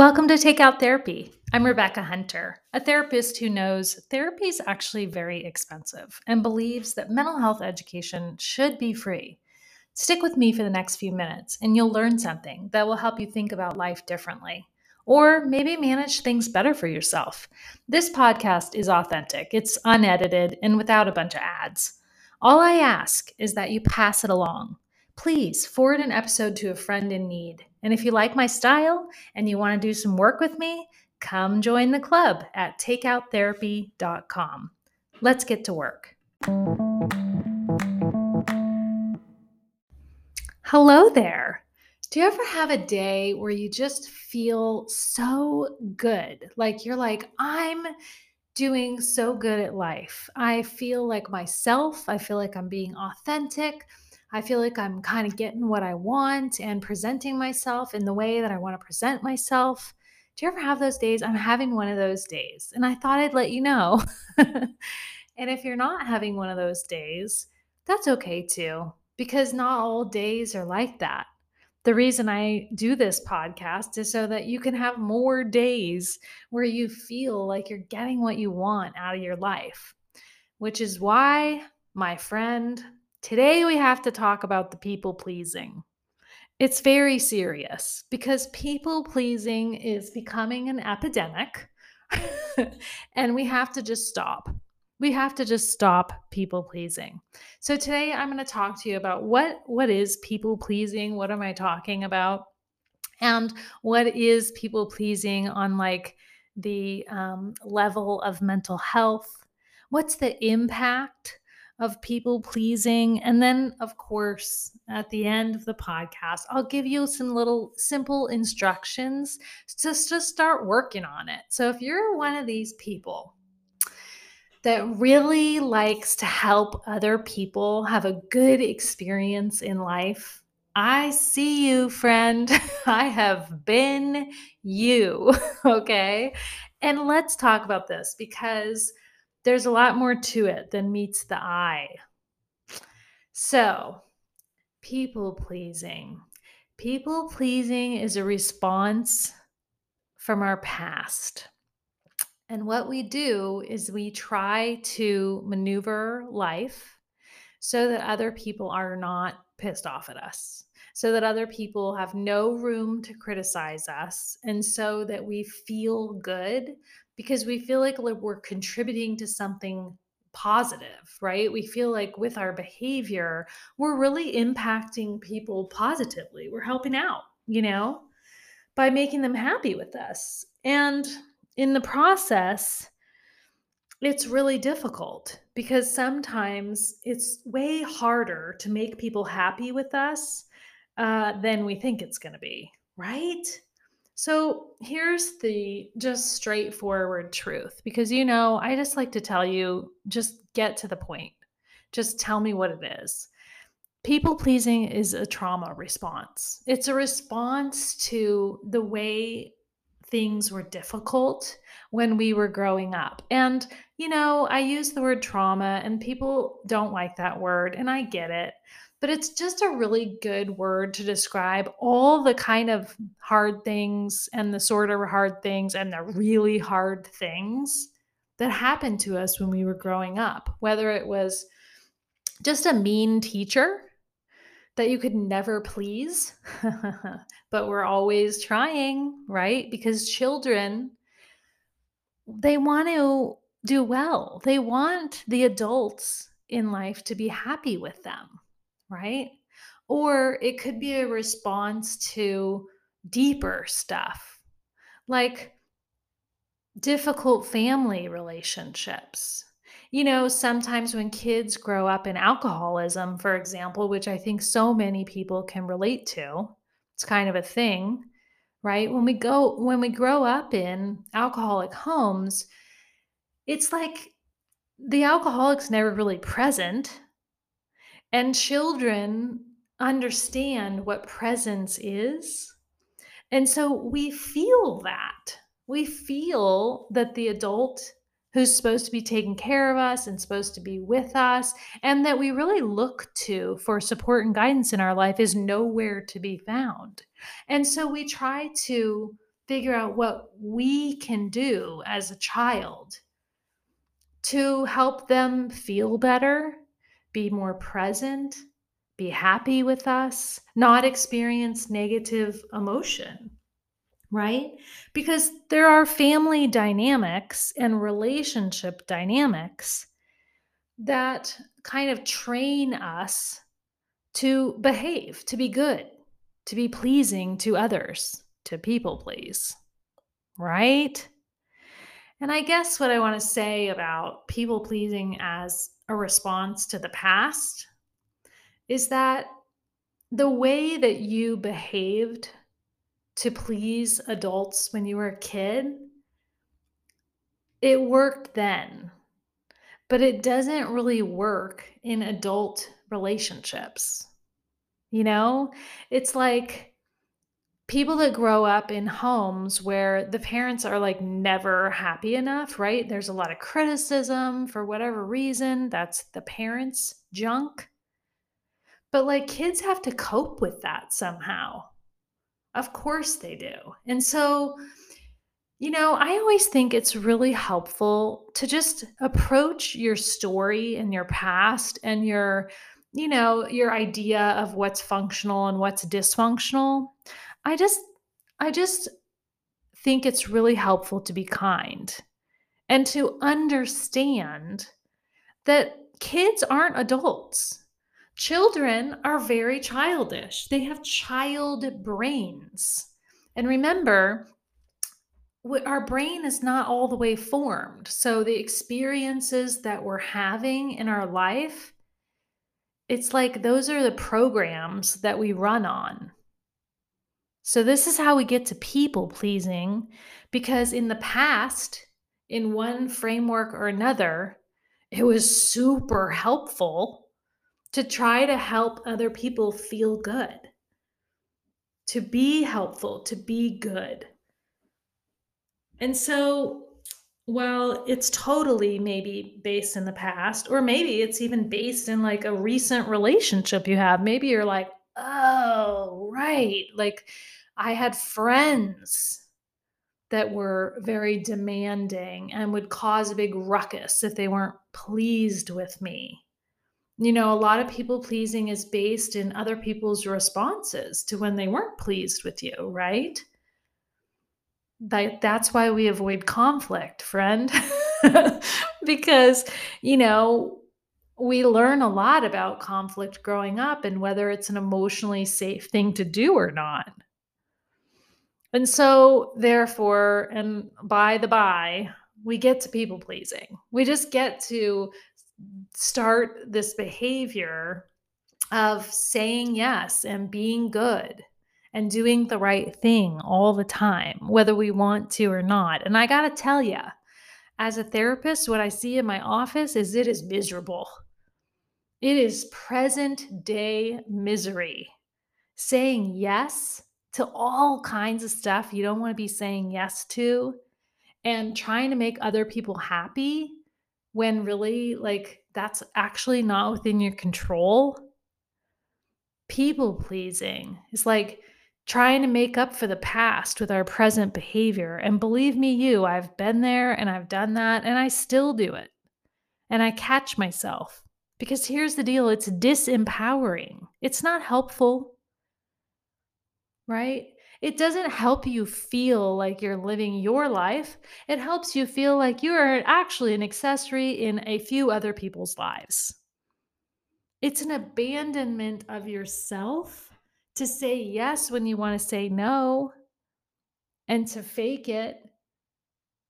Welcome to Takeout Therapy. I'm Rebecca Hunter, a therapist who knows therapy is actually very expensive and believes that mental health education should be free. Stick with me for the next few minutes and you'll learn something that will help you think about life differently or maybe manage things better for yourself. This podcast is authentic, it's unedited, and without a bunch of ads. All I ask is that you pass it along. Please forward an episode to a friend in need. And if you like my style and you want to do some work with me, come join the club at takeouttherapy.com. Let's get to work. Hello there. Do you ever have a day where you just feel so good? Like you're like, I'm doing so good at life. I feel like myself. I feel like I'm being authentic. I feel like I'm kind of getting what I want and presenting myself in the way that I want to present myself. Do you ever have those days? I'm having one of those days, and I thought I'd let you know. and if you're not having one of those days, that's okay too, because not all days are like that. The reason I do this podcast is so that you can have more days where you feel like you're getting what you want out of your life, which is why, my friend, Today, we have to talk about the people pleasing. It's very serious because people pleasing is becoming an epidemic, and we have to just stop. We have to just stop people pleasing. So today I'm going to talk to you about what what is people pleasing? What am I talking about? And what is people pleasing on like the um, level of mental health? What's the impact of people pleasing. And then, of course, at the end of the podcast, I'll give you some little simple instructions to just start working on it. So if you're one of these people, that really likes to help other people have a good experience in life. I see you, friend. I have been you. Okay. And let's talk about this because there's a lot more to it than meets the eye. So, people pleasing. People pleasing is a response from our past. And what we do is we try to maneuver life so that other people are not pissed off at us, so that other people have no room to criticize us, and so that we feel good because we feel like we're contributing to something positive, right? We feel like with our behavior, we're really impacting people positively. We're helping out, you know, by making them happy with us. And in the process, it's really difficult because sometimes it's way harder to make people happy with us uh, than we think it's going to be, right? So here's the just straightforward truth because you know, I just like to tell you just get to the point. Just tell me what it is. People pleasing is a trauma response. It's a response to the way things were difficult when we were growing up. And, you know, I use the word trauma, and people don't like that word, and I get it but it's just a really good word to describe all the kind of hard things and the sort of hard things and the really hard things that happened to us when we were growing up, whether it was just a mean teacher that you could never please, but we're always trying, right? Because children, they want to do well, they want the adults in life to be happy with them right? Or it could be a response to deeper stuff like difficult family relationships. You know, sometimes when kids grow up in alcoholism, for example, which I think so many people can relate to, it's kind of a thing, right? When we go when we grow up in alcoholic homes, it's like the alcoholic's never really present and children understand what presence is. And so we feel that. We feel that the adult who's supposed to be taking care of us and supposed to be with us, and that we really look to for support and guidance in our life is nowhere to be found. And so we try to figure out what we can do as a child to help them feel better, be more present, be happy with us, not experience negative emotion, right? Because there are family dynamics and relationship dynamics that kind of train us to behave, to be good, to be pleasing to others, to people please, right? And I guess what I want to say about people pleasing as a response to the past is that the way that you behaved to please adults when you were a kid, it worked then, but it doesn't really work in adult relationships. You know, it's like people that grow up in homes where the parents are like never happy enough, right? There's a lot of criticism for whatever reason. That's the parents' junk. But like kids have to cope with that somehow. Of course they do. And so, you know, I always think it's really helpful to just approach your story and your past and your, you know, your idea of what's functional and what's dysfunctional I just I just think it's really helpful to be kind and to understand that kids aren't adults. Children are very childish. They have child brains. And remember, our brain is not all the way formed. So the experiences that we're having in our life, it's like those are the programs that we run on. So, this is how we get to people pleasing because in the past, in one framework or another, it was super helpful to try to help other people feel good, to be helpful, to be good. And so, well, it's totally maybe based in the past, or maybe it's even based in like a recent relationship you have. Maybe you're like, oh, right. Like, I had friends that were very demanding and would cause a big ruckus if they weren't pleased with me. You know, a lot of people pleasing is based in other people's responses to when they weren't pleased with you, right? That, that's why we avoid conflict, friend. because, you know, we learn a lot about conflict growing up and whether it's an emotionally safe thing to do or not. And so, therefore, and by the by, we get to people pleasing. We just get to start this behavior of saying yes and being good and doing the right thing all the time, whether we want to or not. And I got to tell you, as a therapist, what I see in my office is it is miserable. It is present day misery. Saying yes to all kinds of stuff you don't want to be saying yes to and trying to make other people happy when really like that's actually not within your control. People pleasing is like trying to make up for the past with our present behavior. And believe me, you, I've been there and I've done that and I still do it. And I catch myself because here's the deal it's disempowering, it's not helpful right? It doesn't help you feel like you're living your life. It helps you feel like you are actually an accessory in a few other people's lives. It's an abandonment of yourself to say yes when you want to say no and to fake it.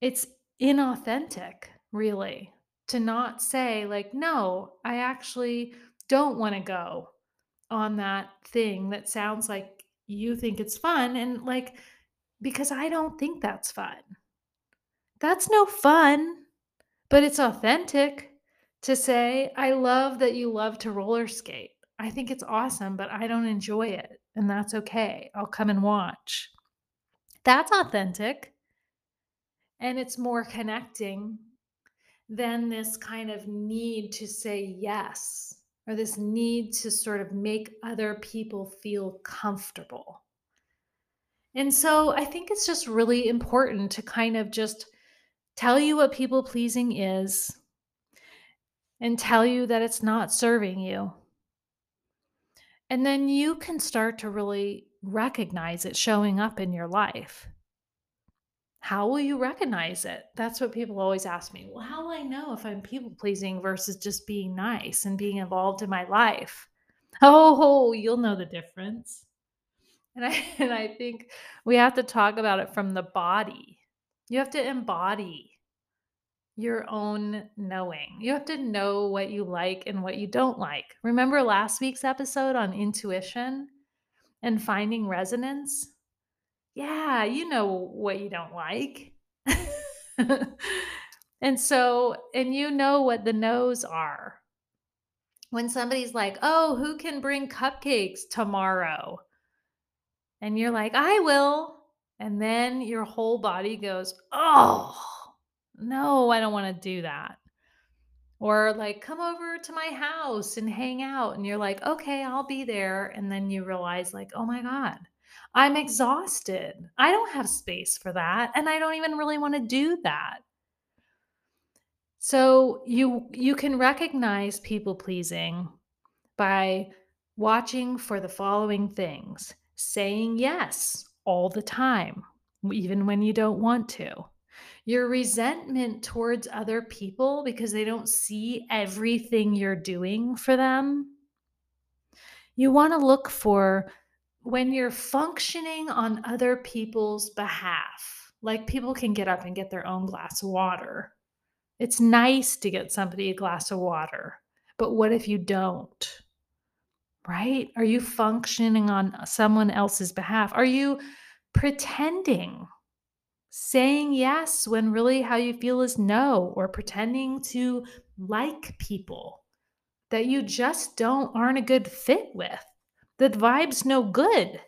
It's inauthentic, really, to not say, like, no, I actually don't want to go on that thing that sounds like you think it's fun and like because I don't think that's fun. That's no fun, but it's authentic to say, I love that you love to roller skate. I think it's awesome, but I don't enjoy it. And that's okay. I'll come and watch. That's authentic. And it's more connecting than this kind of need to say yes or this need to sort of make other people feel comfortable. And so I think it's just really important to kind of just tell you what people pleasing is and tell you that it's not serving you. And then you can start to really recognize it showing up in your life. How will you recognize it? That's what people always ask me. Well, how will I know if I'm people pleasing versus just being nice and being involved in my life? Oh, you'll know the difference. And I and I think we have to talk about it from the body. You have to embody your own knowing. You have to know what you like and what you don't like. Remember last week's episode on intuition and finding resonance? Yeah, you know what you don't like. and so, and you know what the no's are. When somebody's like, oh, who can bring cupcakes tomorrow? And you're like, I will. And then your whole body goes, oh, no, I don't want to do that. Or like, come over to my house and hang out. And you're like, okay, I'll be there. And then you realize, like, oh my God, I'm exhausted. I don't have space for that. And I don't even really want to do that. So you you can recognize people pleasing by watching for the following things. Saying yes all the time, even when you don't want to. Your resentment towards other people because they don't see everything you're doing for them. You want to look for when you're functioning on other people's behalf, like people can get up and get their own glass of water. It's nice to get somebody a glass of water, but what if you don't? Right? Are you functioning on someone else's behalf? Are you pretending? Saying yes when really how you feel is no, or pretending to like people that you just don't aren't a good fit with the vibe's no good,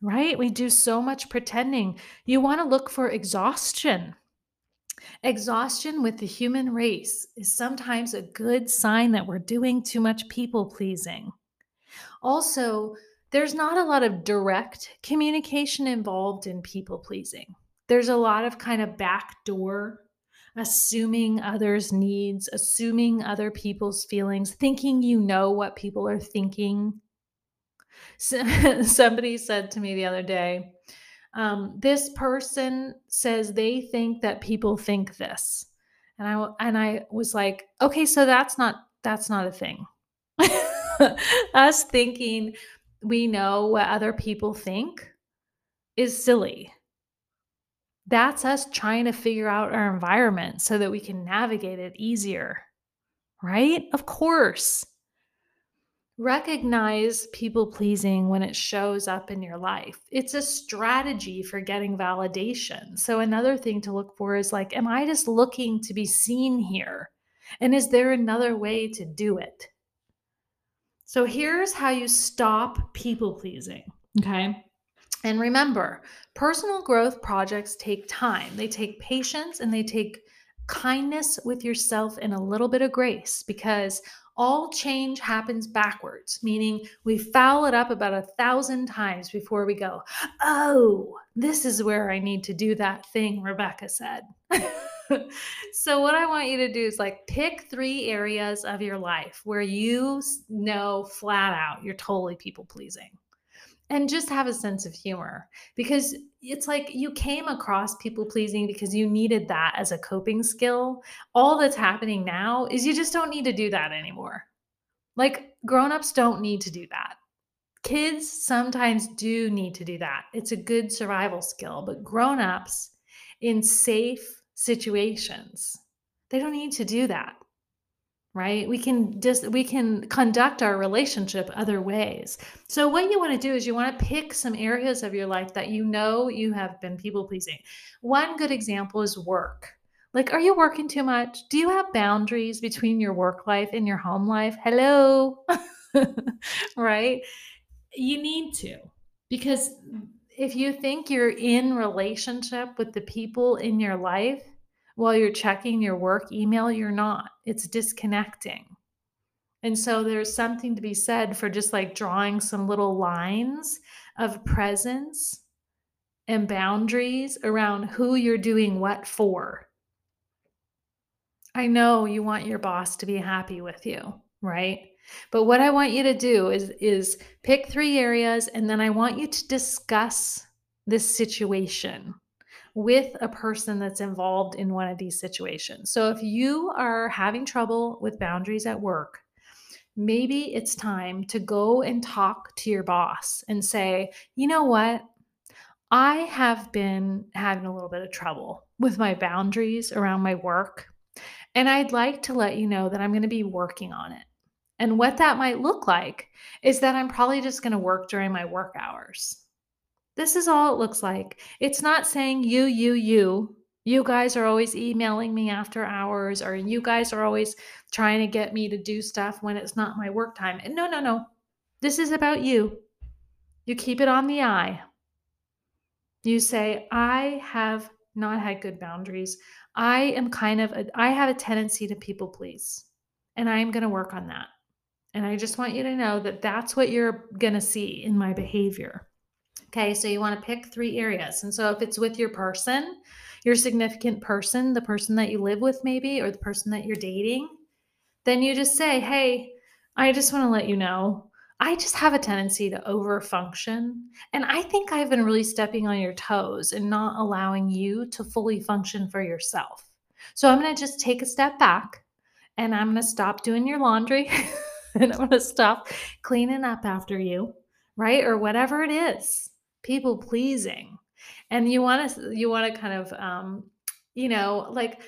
right? We do so much pretending. You want to look for exhaustion. Exhaustion with the human race is sometimes a good sign that we're doing too much people pleasing. Also, there's not a lot of direct communication involved in people pleasing. There's a lot of kind of backdoor assuming others' needs, assuming other people's feelings, thinking you know what people are thinking, somebody said to me the other day, um, this person says they think that people think this. And I and I was like, okay, so that's not that's not a thing. Us thinking we know what other people think is silly. That's us trying to figure out our environment so that we can navigate it easier. Right? Of course. Recognize people pleasing when it shows up in your life. It's a strategy for getting validation. So, another thing to look for is like, am I just looking to be seen here? And is there another way to do it? So, here's how you stop people pleasing. Okay. And remember, personal growth projects take time, they take patience, and they take kindness with yourself and a little bit of grace because all change happens backwards, meaning we foul it up about a thousand times before we go, oh, this is where I need to do that thing Rebecca said. so, what I want you to do is like pick three areas of your life where you know flat out you're totally people pleasing and just have a sense of humor because it's like you came across people pleasing because you needed that as a coping skill. All that's happening now is you just don't need to do that anymore. Like grown-ups don't need to do that. Kids sometimes do need to do that. It's a good survival skill, but grown-ups in safe situations, they don't need to do that right? We can just we can conduct our relationship other ways. So what you want to do is you want to pick some areas of your life that you know you have been people pleasing. One good example is work. Like are you working too much? Do you have boundaries between your work life and your home life? Hello? Right? You need to because if you think you're in relationship with the people in your life while you're checking your work email, you're not. It's disconnecting. And so there's something to be said for just like drawing some little lines of presence and boundaries around who you're doing what for. I know you want your boss to be happy with you, right? But what I want you to do is is pick 3 areas and then I want you to discuss this situation with a person that's involved in one of these situations. So if you are having trouble with boundaries at work, maybe it's time to go and talk to your boss and say, "You know what? I have been having a little bit of trouble with my boundaries around my work, and I'd like to let you know that I'm going to be working on it." And what that might look like is that I'm probably just going to work during my work hours. This is all it looks like. It's not saying you, you, you. You guys are always emailing me after hours, or you guys are always trying to get me to do stuff when it's not my work time. And no, no, no. This is about you. You keep it on the eye. You say, I have not had good boundaries. I am kind of, a, I have a tendency to people please, and I am going to work on that. And I just want you to know that that's what you're going to see in my behavior. Okay, so you want to pick three areas. And so if it's with your person, your significant person, the person that you live with, maybe, or the person that you're dating, then you just say, Hey, I just want to let you know I just have a tendency to over function. And I think I've been really stepping on your toes and not allowing you to fully function for yourself. So I'm going to just take a step back and I'm going to stop doing your laundry and I'm going to stop cleaning up after you, right? Or whatever it is people pleasing. And you want to you want to kind of um you know like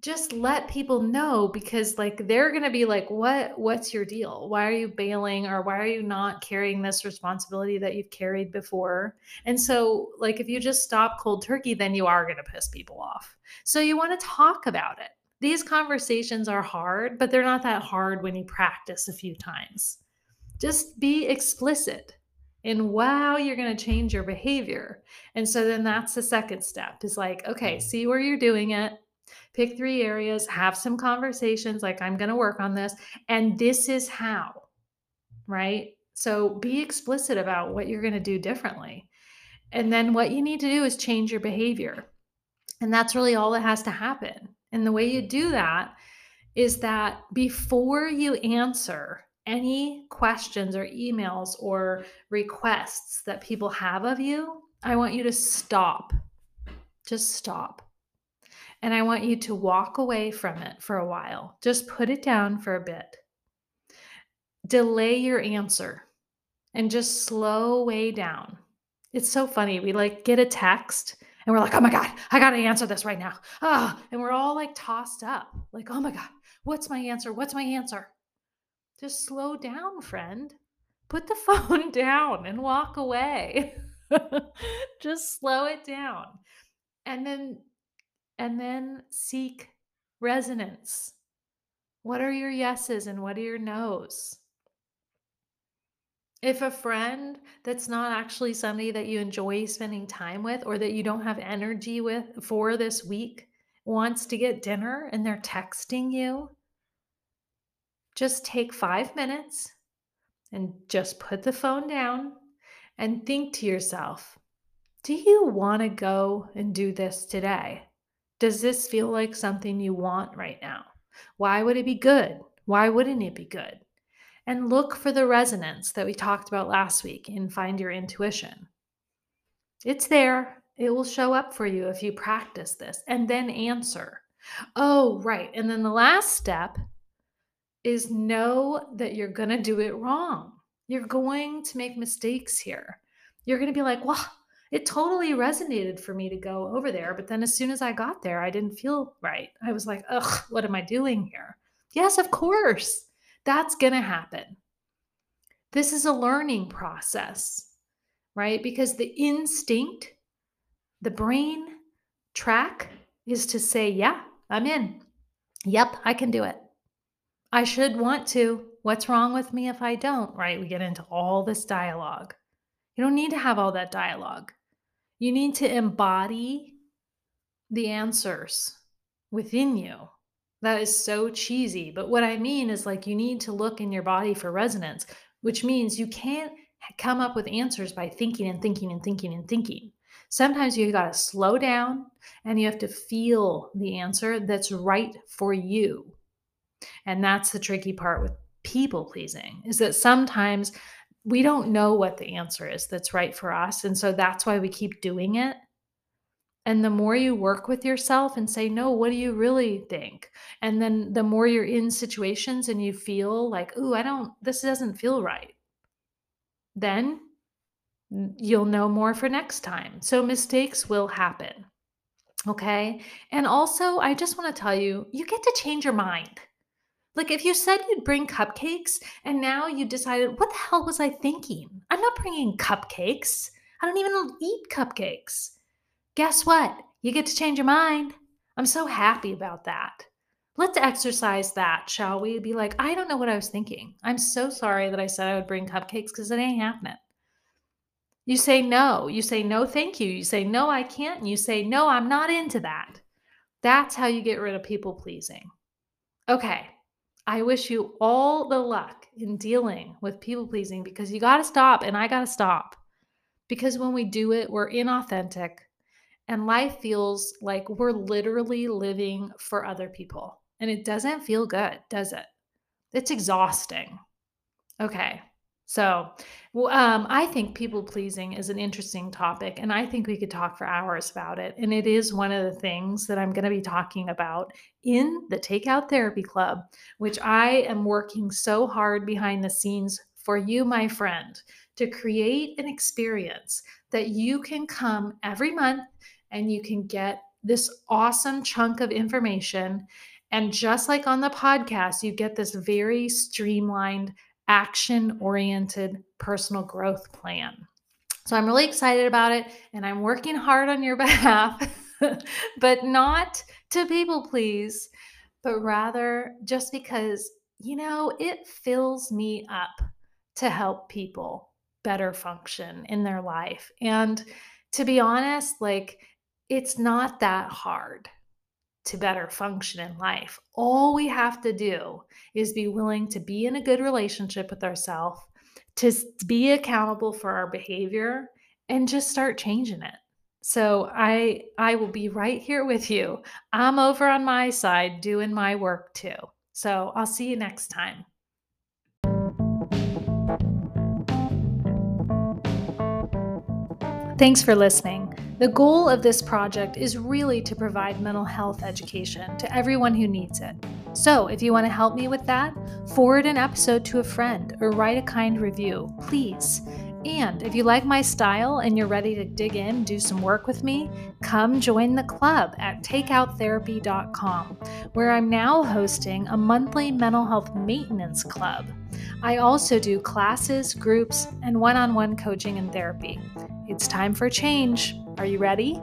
just let people know because like they're going to be like what what's your deal? Why are you bailing or why are you not carrying this responsibility that you've carried before? And so like if you just stop cold turkey then you are going to piss people off. So you want to talk about it. These conversations are hard but they're not that hard when you practice a few times just be explicit and wow you're going to change your behavior. And so then that's the second step is like okay see where you're doing it. Pick three areas have some conversations like i'm going to work on this and this is how right? So be explicit about what you're going to do differently. And then what you need to do is change your behavior. And that's really all that has to happen. And the way you do that is that before you answer any questions or emails or requests that people have of you, I want you to stop. Just stop. And I want you to walk away from it for a while. Just put it down for a bit. Delay your answer and just slow way down. It's so funny. We like get a text and we're like, oh my God, I got to answer this right now. Ah, and we're all like tossed up, like, oh my God, what's my answer? What's my answer? Just slow down, friend. Put the phone down and walk away. Just slow it down. And then and then seek resonance. What are your yeses and what are your nos? If a friend that's not actually somebody that you enjoy spending time with or that you don't have energy with for this week wants to get dinner and they're texting you, just take five minutes and just put the phone down and think to yourself do you want to go and do this today? Does this feel like something you want right now? Why would it be good? Why wouldn't it be good? And look for the resonance that we talked about last week and find your intuition. It's there. It will show up for you if you practice this and then answer. Oh, right. And then the last step is know that you're going to do it wrong. You're going to make mistakes here. You're going to be like, well, it totally resonated for me to go over there. But then as soon as I got there, I didn't feel right. I was like, ugh, what am I doing here? Yes, of course. That's going to happen. This is a learning process, right? Because the instinct, the brain track is to say, yeah, I'm in. Yep, I can do it. I should want to. What's wrong with me if I don't? Right? We get into all this dialogue. You don't need to have all that dialogue. You need to embody the answers within you. That is so cheesy. But what I mean is like you need to look in your body for resonance, which means you can't come up with answers by thinking and thinking and thinking and thinking. Sometimes you got to slow down and you have to feel the answer that's right for you. And that's the tricky part with people pleasing is that sometimes we don't know what the answer is that's right for us. And so that's why we keep doing it. And the more you work with yourself and say, no, what do you really think? And then the more you're in situations and you feel like, ooh, I don't, this doesn't feel right, then you'll know more for next time. So mistakes will happen. Okay. And also, I just want to tell you, you get to change your mind. Like if you said you'd bring cupcakes and now you decided, what the hell was I thinking? I'm not bringing cupcakes. I don't even eat cupcakes. Guess what? You get to change your mind. I'm so happy about that. Let's exercise that, shall we? Be like, I don't know what I was thinking. I'm so sorry that I said I would bring cupcakes because it ain't happening. You say no. You say no, thank you. You say no, I can't. And you say no, I'm not into that. That's how you get rid of people pleasing. Okay. I wish you all the luck in dealing with people pleasing because you got to stop and I got to stop. Because when we do it, we're inauthentic and life feels like we're literally living for other people. And it doesn't feel good, does it? It's exhausting. Okay. So, um, I think people pleasing is an interesting topic, and I think we could talk for hours about it. And it is one of the things that I'm going to be talking about in the Takeout Therapy Club, which I am working so hard behind the scenes for you, my friend, to create an experience that you can come every month and you can get this awesome chunk of information. And just like on the podcast, you get this very streamlined action oriented personal growth plan. So I'm really excited about it and I'm working hard on your behalf, but not to people please, but rather just because, you know, it fills me up to help people better function in their life. And to be honest, like it's not that hard to better function in life. All we have to do is be willing to be in a good relationship with ourselves, to be accountable for our behavior and just start changing it. So I I will be right here with you. I'm over on my side doing my work too. So I'll see you next time. Thanks for listening. The goal of this project is really to provide mental health education to everyone who needs it. So, if you want to help me with that, forward an episode to a friend or write a kind review, please. And if you like my style and you're ready to dig in, do some work with me, come join the club at takeouttherapy.com, where I'm now hosting a monthly mental health maintenance club. I also do classes, groups, and one on one coaching and therapy. It's time for change. Are you ready?